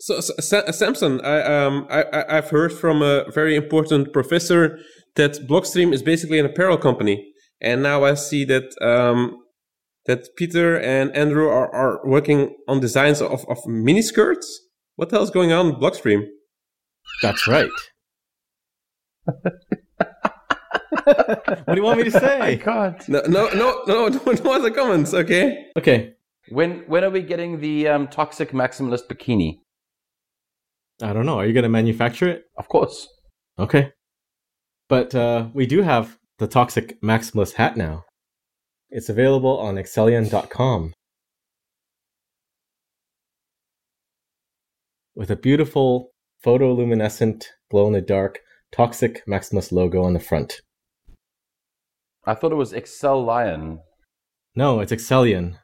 So, so Samson, I, um, I, I- I've heard from a very important professor that Blockstream is basically an apparel company, and now I see that um, that Peter and Andrew are, are working on designs of, of mini skirts. What the hell's going on with Blockstream? That's right. what do you want me to say? I can't. no, no, no, no, no other comments. Okay. Okay, When when are we getting the um, toxic maximalist bikini? I don't know. Are you going to manufacture it? Of course. Okay. But uh, we do have the Toxic Maximalist hat now. It's available on Excellion.com. With a beautiful photoluminescent glow in the dark Toxic Maximalist logo on the front. I thought it was Excel Lion. No, it's Excellion.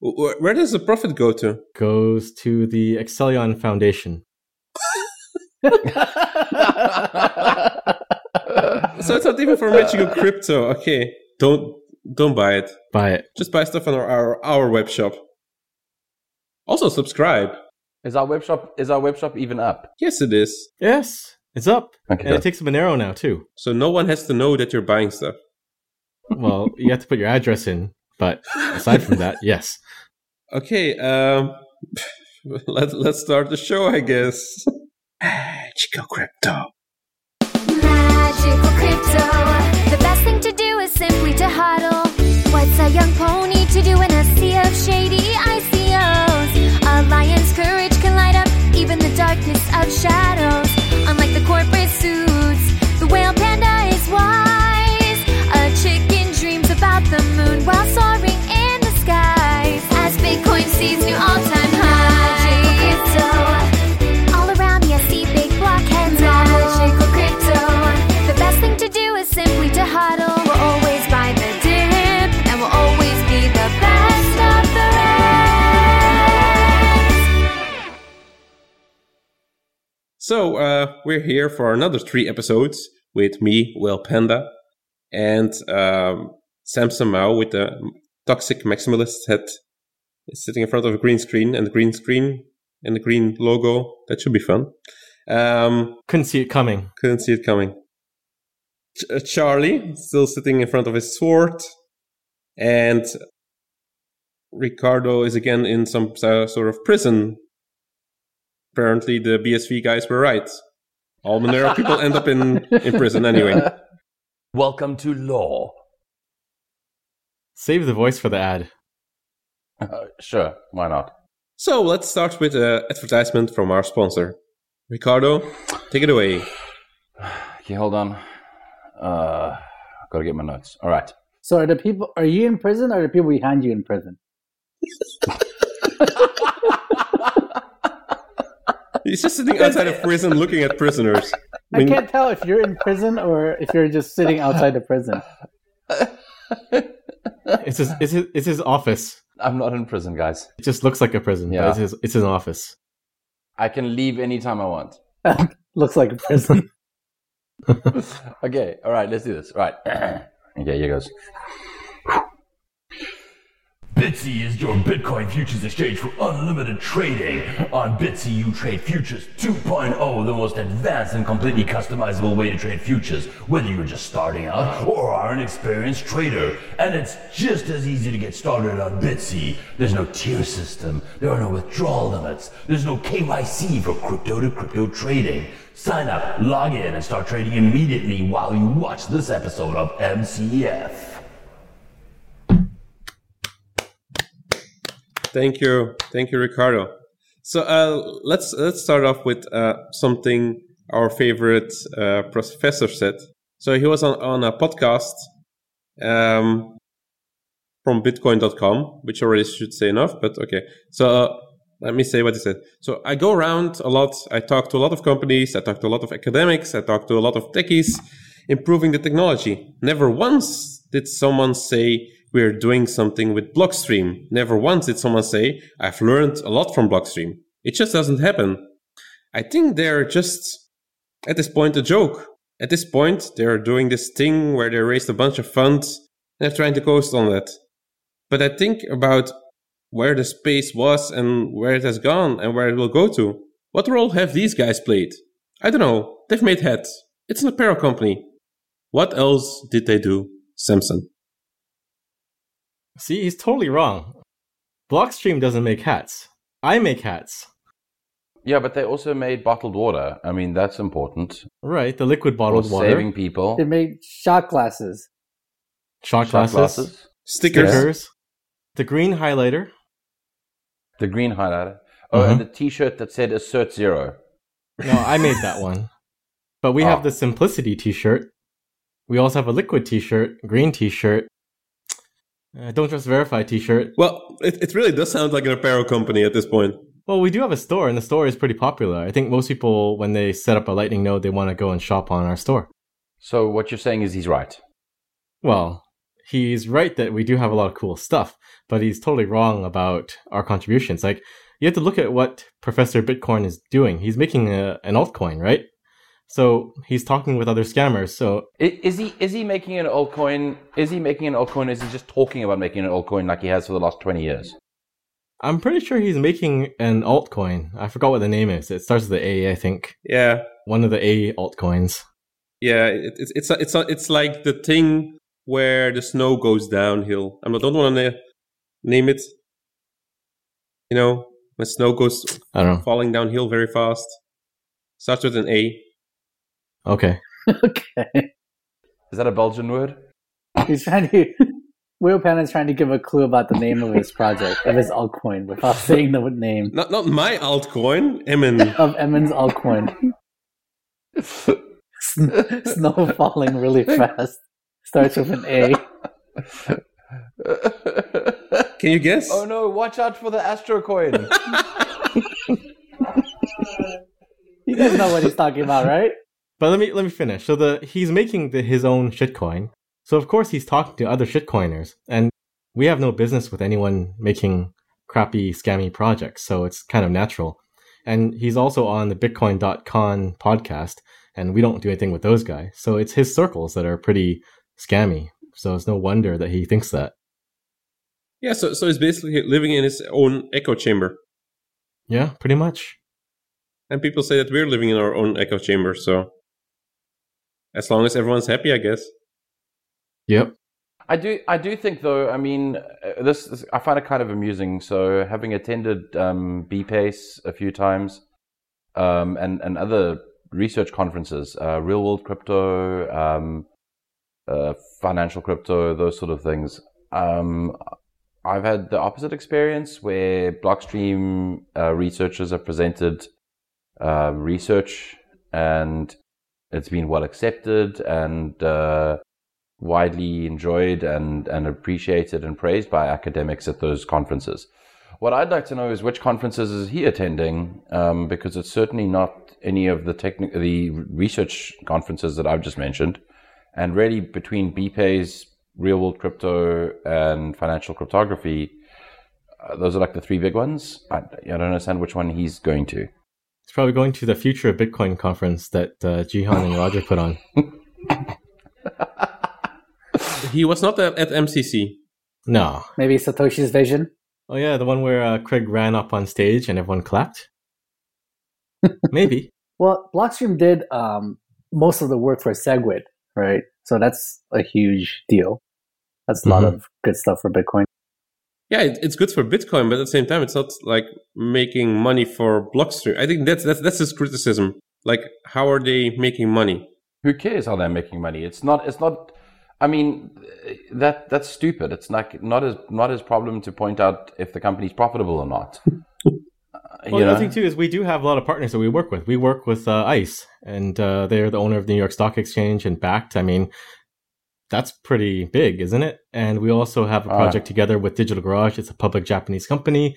Where, where does the profit go to? Goes to the Excellion Foundation. So it's not even for Magical Crypto. Okay, don't don't buy it. Buy it. Just buy stuff on our our, our web shop. Also subscribe. Is our web shop is our web shop even up? Yes, it is. Yes, it's up. Okay. And it takes Monero now, too. So no one has to know that you're buying stuff. Well, you have to put your address in. But aside from that, yes. Okay, um, let let's start the show, I guess. Magical Crypto. Magical crypto. The best thing to do is simply to hodl. What's a young pony to do in a sea of shady ICOs? A lion's courage can light up even the darkness of shadows. Unlike the corporate suits, the whale panda is wise. A chicken dreams about the moon while soaring in the skies. As Bitcoin sees new all-time highs. So uh, we're here for another three episodes with me, Whale Panda, and um, Samson Mow with the toxic maximalist head sitting in front of a green screen, and the green screen and the green logo. That should be fun. Um, Couldn't see it coming. couldn't see it coming. Ch- uh, Charlie still sitting in front of his sword, and Ricardo is again in some uh, sort of prison. Apparently, the BSV guys were right. All Monero people end up in, in prison anyway. Welcome to law. Save the voice for the ad. Uh, sure, why not? So let's start with an advertisement from our sponsor. Ricardo, take it away. Okay, hold on. Uh, gotta get my notes. All right. So are the people? Are you in prison, or are the people behind you in prison? He's just sitting outside of prison looking at prisoners. I I can't tell if you're in prison or if you're just sitting outside the prison. It's his, it's his, it's his office. I'm not in prison, guys. It just looks like a prison. Yeah. Yeah. It's his, it's his office. I can leave anytime I want. Looks like a prison. Okay, all right, let's do this. All right. okay, here goes. Bitsy is your Bitcoin futures exchange for unlimited trading. On Bitsy, you trade futures 2.0, the most advanced and completely customizable way to trade futures, whether you're just starting out or are an experienced trader. And it's just as easy to get started on Bitsy. There's no tier system, there are no withdrawal limits, there's no KYC for crypto to crypto trading. Sign up, log in, and start trading immediately while you watch this episode of MCF. Thank you, thank you, Ricardo. So uh, let's let's start off with uh, something our favorite uh, professor said. So he was on, on a podcast um, from Bitcoin.com, which already should say enough, but okay. So uh, let me say what he said. So I go around a lot. I talk to a lot of companies. I talk to a lot of academics. I talk to a lot of techies, improving the technology. Never once did someone say we're doing something with Blockstream. Never once did someone say, I've learned a lot from Blockstream. It just doesn't happen. I think they're just, at this point, a joke. At this point, they're doing this thing where they raised a bunch of funds and they're trying to coast on that. But I think about where the space was and where it has gone and where it will go to. What role have these guys played? I don't know. They've made hats. It's an apparel company. What else did they do, Samson? See, he's totally wrong. Blockstream doesn't make hats. I make hats. Yeah, but they also made bottled water. I mean, that's important. Right, the liquid For bottled water, saving people. They made shot glasses. shot Shot glasses, glasses. Stickers. stickers, the green highlighter. The green highlighter. Oh, Mhm. and the T-shirt that said "Assert Zero. No, I made that one. But we Oh. have the Simplicity T-shirt. We also have a liquid T-shirt, green T-shirt. Uh, don't trust verify T-shirt. Well, it, it really does sound like an apparel company at this point. Well, we do have a store, and the store is pretty popular. I think most people, when they set up a Lightning node, they want to go and shop on our store. So what you're saying is he's right. Well, he's right that we do have a lot of cool stuff, but he's totally wrong about our contributions. Like, you have to look at what Professor Bitcoin is doing. He's making a, an altcoin, right? So he's talking with other scammers. So Is he is he making an altcoin? Is he making an altcoin? Is he just talking about making an altcoin like he has for the last twenty years? I'm pretty sure he's making an altcoin. I forgot what the name is. It starts with the A, I think. Yeah, One of the A altcoins. yeah. It, it's it's it's it's like the thing where the snow goes downhill. I don't want to name it. You know, when snow goes I don't know. falling downhill very fast. Starts with an A. Okay. okay. Is that a Belgian word? He's trying to. Will Pan is trying to give a clue about the name of his project, of his altcoin, without saying the name Not not my altcoin. Emin. of Emin's altcoin. Snow falling really fast. Starts with an A. Can you guess? oh no! Watch out for the Astro coin. You guys know what he's talking about, right? But let me let me finish. So the he's making the, his own shitcoin. So of course he's talking to other shitcoiners, and we have no business with anyone making crappy scammy projects. So it's kind of natural. And he's also on the Bitcoin.con podcast, and we don't do anything with those guys. So it's his circles that are pretty scammy. So it's no wonder that he thinks that. Yeah, so so he's basically living in his own echo chamber, Yeah, pretty much. and people say that we're living in our own echo chamber. So as long as everyone's happy, I guess. Yep. I do. I do think, though. I mean, uh, this, this I find it kind of amusing. So, having attended um, BPASE a few times, um, and and other research conferences, uh, real world crypto, um, uh, financial crypto, those sort of things. Um, I've had the opposite experience where Blockstream uh, researchers have presented uh, research, and it's been well accepted and. Uh, widely enjoyed and, and appreciated and praised by academics at those conferences. What I'd like to know is which conferences is he attending, um, because it's certainly not any of the techni- the research conferences that I've just mentioned. And really, between BPASE real world crypto and financial cryptography, uh, those are like the three big ones. I, I don't understand which one he's going to. He's probably going to the Future of Bitcoin conference that uh, Jihan and Roger put on. He was not at, at MCC. No. Maybe Satoshi's vision. Oh yeah, the one where uh, Craig ran up on stage and everyone clapped. Maybe. Well, Blockstream did um, most of the work for Segwit, right? So that's a huge deal. That's a lot Mhm. of good stuff for Bitcoin. Yeah, it, it's good for Bitcoin, but at the same time, it's not like making money for Blockstream. I think that's that's that's his criticism. Like, how are they making money? Who cares how they're making money? It's not. It's not. I mean, that that's stupid. It's like not his not his problem to point out if the company's profitable or not. Uh, Well, you the other thing too is we do have a lot of partners that we work with. We work with uh, ICE, and uh, they're the owner of the New York Stock Exchange and Bakkt. I mean, that's pretty big, isn't it? And we also have a Ah. project together with Digital Garage. It's a public Japanese company.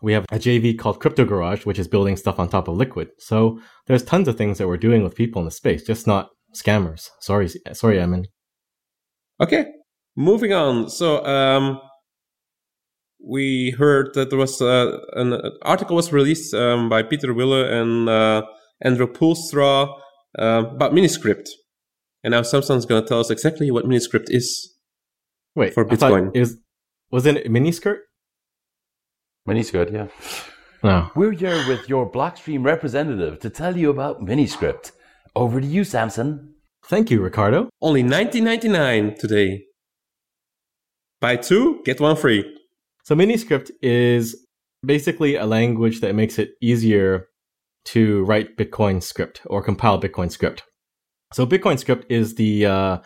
We have a JV called Crypto Garage, which is building stuff on top of Liquid. So there's tons of things that we're doing with people in the space, just not scammers. Sorry, sorry, Emin. Okay, moving on. So, um, we heard that there was uh, an article was released um, by Pieter Wuille and uh, Andrew Poelstra uh, about Miniscript, and now Samson's going to tell us exactly what Miniscript is. Wait, For Bitcoin. it was was it a miniskirt? Miniskirt, yeah. No. We're here with your Blockstream representative to tell you about Miniscript. Over to you, Samson. Thank you, Ricardo. Only 19.99 today. Buy two, get one free. So Miniscript is basically a language that makes it easier to write Bitcoin script or compile Bitcoin script. So Bitcoin script is the uh,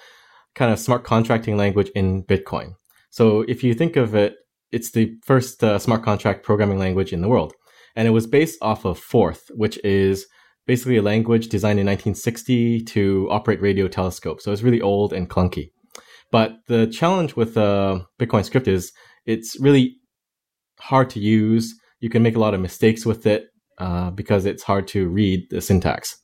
kind of smart contracting language in Bitcoin. So if you think of it, it's the first uh, smart contract programming language in the world. And it was based off of Forth, which is basically a language designed in 1960 to operate radio telescopes. So it's really old and clunky. But the challenge with uh, Bitcoin script is it's really hard to use. You can make a lot of mistakes with it uh, because it's hard to read the syntax.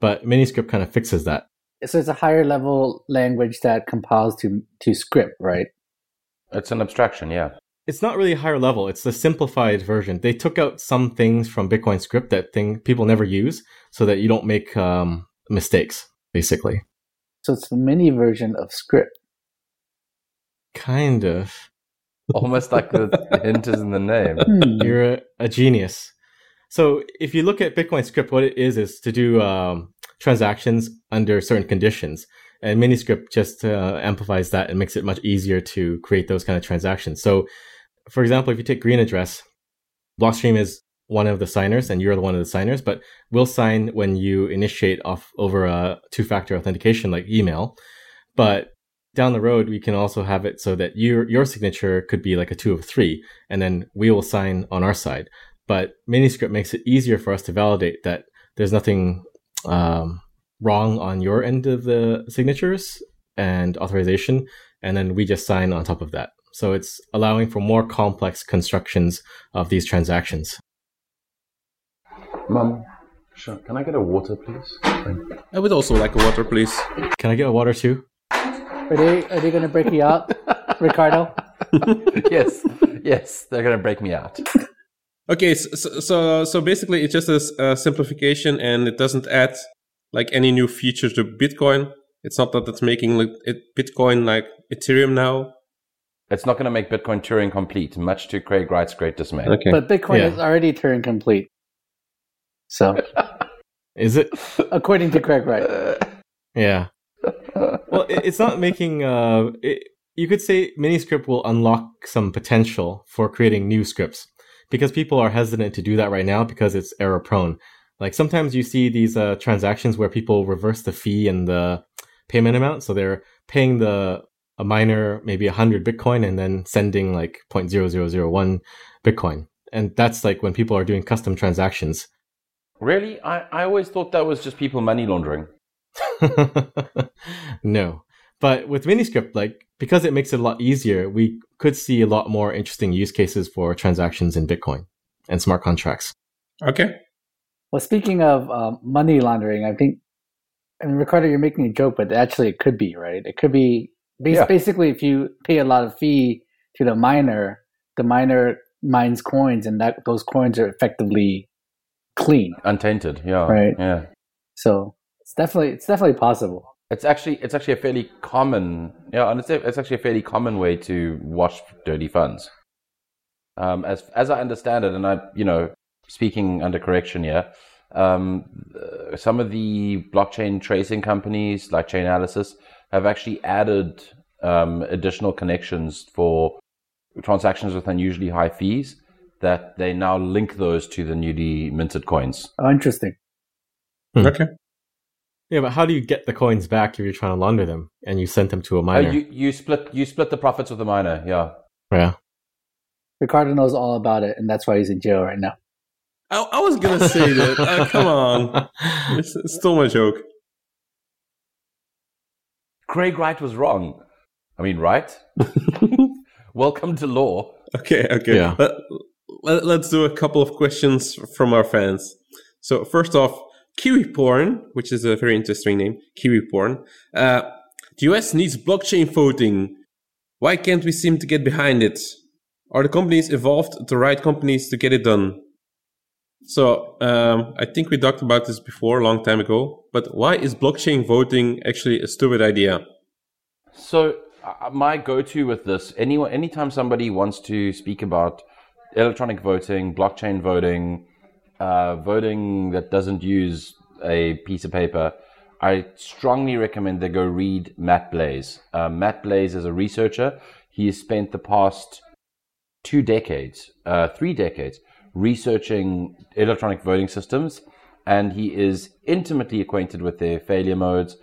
But Miniscript kind of fixes that. So it's a higher level language that compiles to to script, right? It's an abstraction, yeah. It's not really higher level. It's the simplified version. They took out some things from Bitcoin script that thing people never use, so that you don't make um, mistakes. Basically, So it's the mini version of script. kind of. Almost like the hint is in the name. Hmm. You're a, a genius. So if you look at Bitcoin script, what it is is to do um, transactions under certain conditions, and Miniscript just uh, amplifies that and makes it much easier to create those kind of transactions. So, for example, if you take Green Address, Blockstream is one of the signers, and you're the one of the signers, but we'll sign when you initiate off over a two-factor authentication like email. But down the road, we can also have it so that your your signature could be like a two of three, and then we will sign on our side. But Miniscript makes it easier for us to validate that there's nothing um, wrong on your end of the signatures and authorization, and then we just sign on top of that. So it's allowing for more complex constructions of these transactions. Mum, sure. Can I get a water, please? I would also like a water, please. Can I get a water too? Are they are they going to break you out, Ricardo? yes, yes, they're going to break me out. Okay, so so, so basically it's just a simplification, and it doesn't add like any new features to Bitcoin. It's not that it's making like, it, Bitcoin like Ethereum now. It's not going to make Bitcoin Turing complete, much to Craig Wright's great dismay. Okay. But Bitcoin Yeah. is already Turing complete. So Is it? according to Craig Wright, Yeah. Well, it, it's not making. Uh, it, you could say Miniscript will unlock some potential for creating new scripts because people are hesitant to do that right now because it's error prone. Like sometimes you see these uh, transactions where people reverse the fee and the payment amount, so they're paying the a miner maybe 100 Bitcoin and then sending like 0.0001 Bitcoin. And that's like when people are doing custom transactions. Really? I, I always thought that was just people money laundering. no. But with Miniscript, like because it makes it a lot easier, we could see a lot more interesting use cases for transactions in Bitcoin and smart contracts. Okay. well, speaking of um, money laundering, I think, I mean, Ricardo, you're making a joke, but actually, it could be right. It could be bas- Yeah. basically if you pay a lot of fee to the miner, the miner mines coins, and that those coins are effectively clean. Untainted, yeah. Right. Yeah. So it's definitely it's definitely possible. It's actually it's actually a fairly common yeah, and it's, a, it's actually a fairly common way to wash dirty funds. Um, as as I understand it, and I you know speaking under correction here, um, uh, some of the blockchain tracing companies like Chainalysis have actually added um, additional connections for transactions with unusually high fees that they now link those to the newly minted coins. Oh, interesting. Hmm. Okay. Yeah, but how do you get the coins back if you're trying to launder them and you sent them to a Uh, miner? you you split you split the profits with the miner, yeah. yeah. Ricardo knows all about it, and that's why he's in jail right now. I, I was gonna say that. Uh, come on, it's, it's still my joke. Craig Wright was wrong. I mean, right? Welcome to law. Okay, okay. Yeah. Let, let, let's do a couple of questions from our fans. So first off, Kiwi Porn, which is a very interesting name, Kiwi Porn. Uh, the US needs blockchain voting. Why can't we seem to get behind it? Are the companies involved the right companies to get it done? So um, I think we talked about this before a long time ago. But why is blockchain voting actually a stupid idea? So, uh, my go-to with this, anyone, anytime somebody wants to speak about electronic voting, blockchain voting, uh, voting that doesn't use a piece of paper, I strongly recommend they go read Matt Blaze. Uh, Matt Blaze is a researcher. He has spent the past two decades, uh, three decades, researching electronic voting systems, and he is intimately acquainted with their failure modes.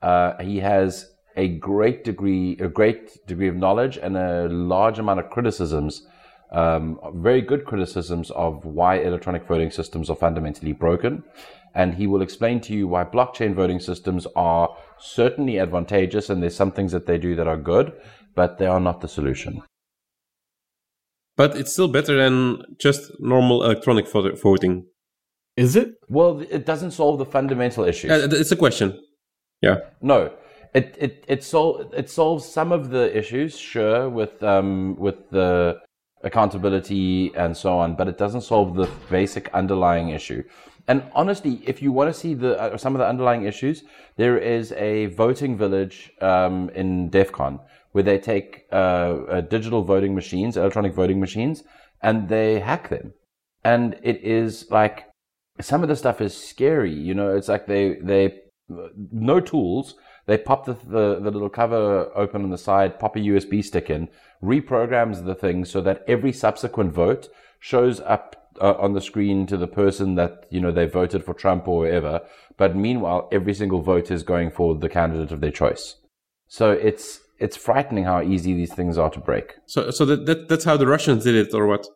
Uh, he has a great degree, a great degree of knowledge, and a large amount of criticisms, um, very good criticisms of why electronic voting systems are fundamentally broken. And he will explain to you why blockchain voting systems are certainly advantageous, and there's some things that they do that are good, but they are not the solution. But it's still better than just normal electronic voting. Is it? Well, it doesn't solve the fundamental issues. Uh, it's a question. Yeah. No, it it it sol- it solves some of the issues, sure, with um with the accountability and so on, but it doesn't solve the basic underlying issue. And honestly, if you want to see the uh, some of the underlying issues, there is a voting village um, in DEF CON where they take uh, uh, digital voting machines, electronic voting machines, and they hack them. And it is like some of the stuff is scary. You know, it's like they they no tools. They pop the, the, the little cover open on the side, pop a USB stick in, reprograms the thing so that every subsequent vote shows up uh, on the screen to the person that you know they voted for Trump or whatever. But meanwhile, every single vote is going for the candidate of their choice. So it's it's frightening how easy these things are to break. So, so that, that that's how the Russians did it, or what?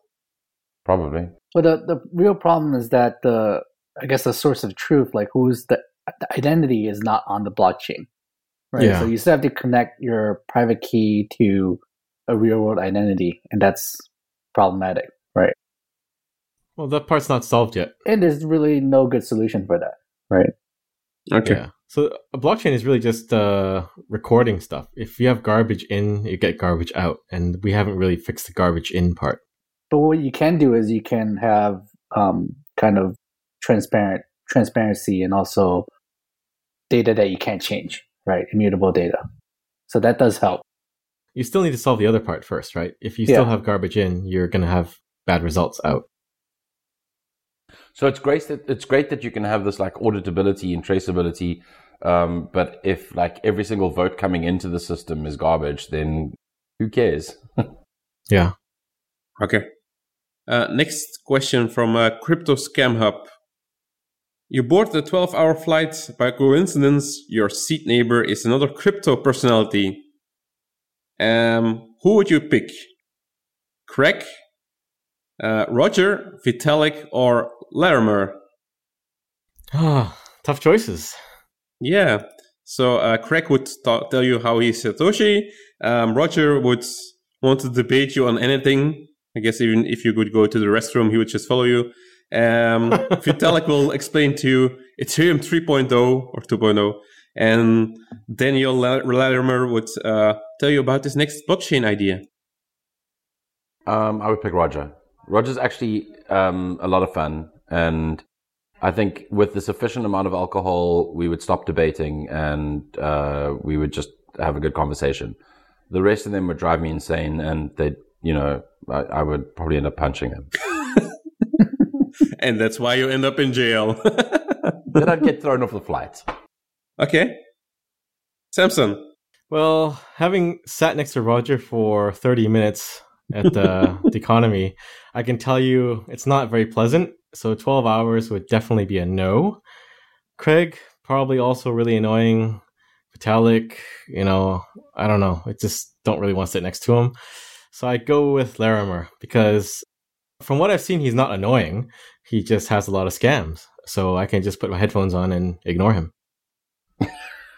Probably. But the, the real problem is that the I guess the source of truth, like who's the, the identity, is not on the blockchain, right? Yeah. So you still have to connect your private key to a real world identity, and that's problematic, right? Well, that part's not solved yet. And there's really no good solution for that, right? Okay. Yeah. So a blockchain is really just uh, recording stuff. If you have garbage in, you get garbage out, and we haven't really fixed the garbage in part. But what you can do is you can have um, kind of transparent transparency and also data that you can't change, right? Immutable data. So that does help. You still need to solve the other part first, right? If you still Yeah. have garbage in, you're going to have bad results out. So it's great that it's great that you can have this like auditability and traceability. Um, but if like every single vote coming into the system is garbage, then who cares? Yeah. Okay. Uh, next question from uh, Crypto Scam Hub. You board the 12 hour flight. By coincidence, your seat neighbor is another crypto personality. Um, who would you pick? Craig, uh, Roger, Vitalik, or Larimer? Ah, tough choices. Yeah. So uh, Craig would tell you how he's Satoshi. Um, Roger would want to debate you on anything. I guess even if you could go to the restroom, he would just follow you. Um, Vitalik will explain to you Ethereum 3.0 or 2.0. And Daniel La- Larimer would uh, tell you about this next blockchain idea. Um, I would pick Roger. Roger's actually um, a lot of fun, and I think with the sufficient amount of alcohol, we would stop debating and uh, we would just have a good conversation. The rest of them would drive me insane, and they, you know, I, I would probably end up punching them. And that's why you end up in jail. then I'd get thrown off the flight. okay. Samson. Well, having sat next to Roger for 30 minutes at the, the economy, I can tell you it's not very pleasant. So 12 hours would definitely be a no. Craig, probably also really annoying. Vitalik, you know, I don't know. I just don't really want to sit next to him. So I go with Larimer because from what I've seen, he's not annoying. He just has a lot of scams. So I can just put my headphones on and ignore him.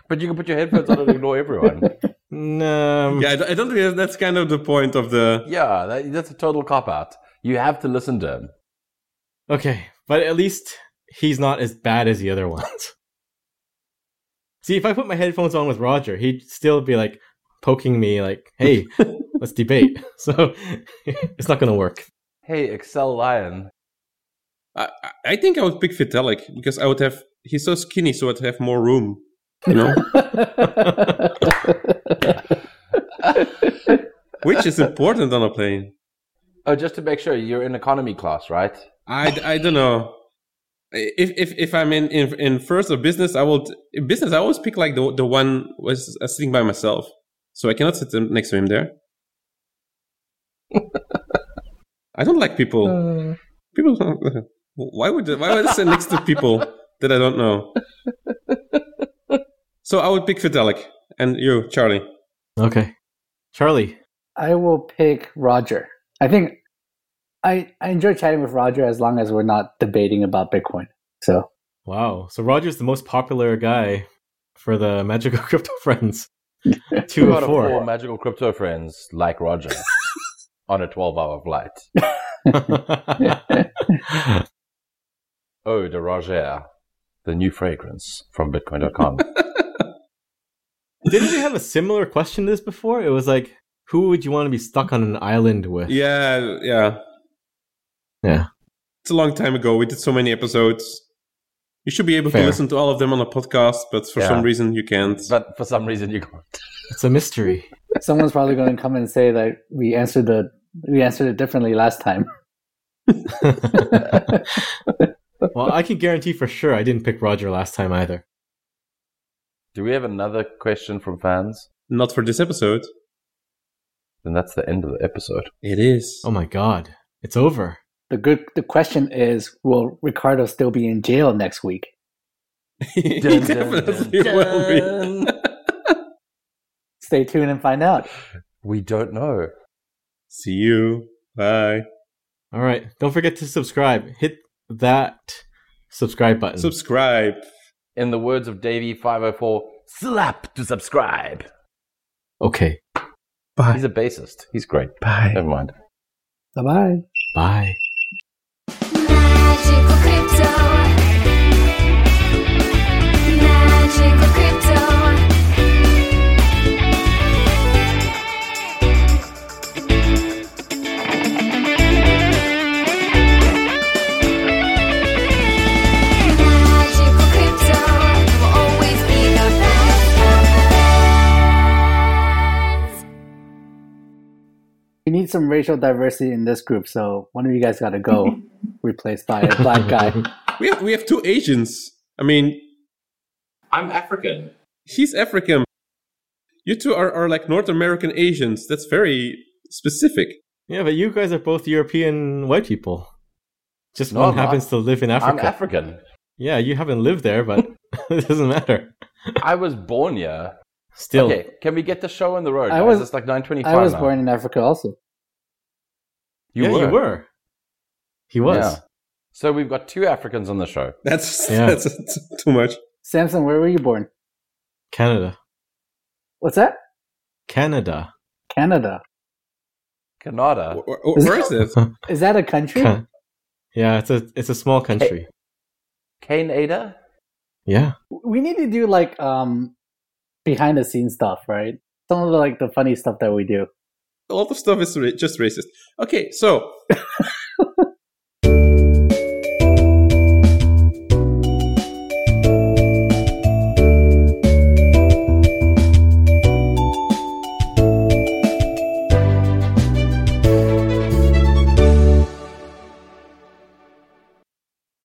But you can put your headphones on and ignore everyone. No. Yeah, I don't- I don't think that's kind of the point of the. yeah, that, that's a total cop out. You have to listen to him. Okay, but at least he's not as bad as the other ones. See, if I put my headphones on with Roger, he'd still be like poking me, like, "Hey, let's debate." So it's not going to work. Hey, Excel Lion. I, I think I would pick Vitalik because I would have. He's so skinny, so I'd have more room. You know, which is important on a plane. Oh, just to make sure, you're in economy class, right? I, I don't know. If if if I'm in, in in first or business, I will in business. I always pick like the the one was uh, sitting by myself, so I cannot sit next to him there. I don't like people. Mm. People. don't- Why would why would I sit next to people that I don't know? So I would pick Vitalik and you, Charlie. Okay. Charlie. I will pick Roger. I think I I enjoy chatting with Roger as long as we're not debating about Bitcoin. So Wow. So Roger's the most popular guy for the Magical Crypto Friends. Two Two of out of four. four magical crypto friends like Roger on a 12 hour flight. Oh, de Roger, the new fragrance from Bitcoin.com. Didn't we have a similar question to this before? It was like, who would you want to be stuck on an island with? Yeah, yeah. Yeah. It's a long time ago. We did so many episodes. You should be able Fair. to listen to all of them on a podcast, but for Yeah. some reason you can't. but for some reason, you can't. It's a mystery. someone's probably going to come and say that we answered the we answered it differently last time. well, I can guarantee for sure I didn't pick Roger last time either. Do we have another question from fans? Not for this episode. Then that's the end of the episode. It is. Oh my god. It's over. The good the question is, will Ricardo still be in jail next week? he Dun, dun, definitely dun, will be. Stay tuned and find out. We don't know. See you. Bye. All right. Don't forget to subscribe. Hit that subscribe button. Subscribe. In the words of Davie504, slap to subscribe. okay. Bye. He's a bassist. He's great. Bye. Never mind. Bye bye. Need some racial diversity in this group, so one of you guys got to go, replaced by a black guy. We have we have two Asians. I mean, I'm African. he's African. You two are, are like North American Asians. That's very specific. Yeah, but you guys are both European white people. Just No, one I'm not. happens to live in Africa. I'm African. yeah, you haven't lived there, but it doesn't matter. I was born here. Still, Okay, can we get the show on the road? I guys? was- It's like 9.25 I was now. born in Africa also. You yeah, were. you were. He was. Yeah. So we've got two Africans on the show. That's Yeah. that's too much. Samson, where were you born? Canada. What's that? Canada. Canada. Canada. Where, where- where is it? Is that a country? Ca- yeah, it's a it's a small country. Canada? Yeah. We need to do like um behind the scenes stuff, right? Some of the like the funny stuff that we do. A lot of stuff is just racist. Okay, so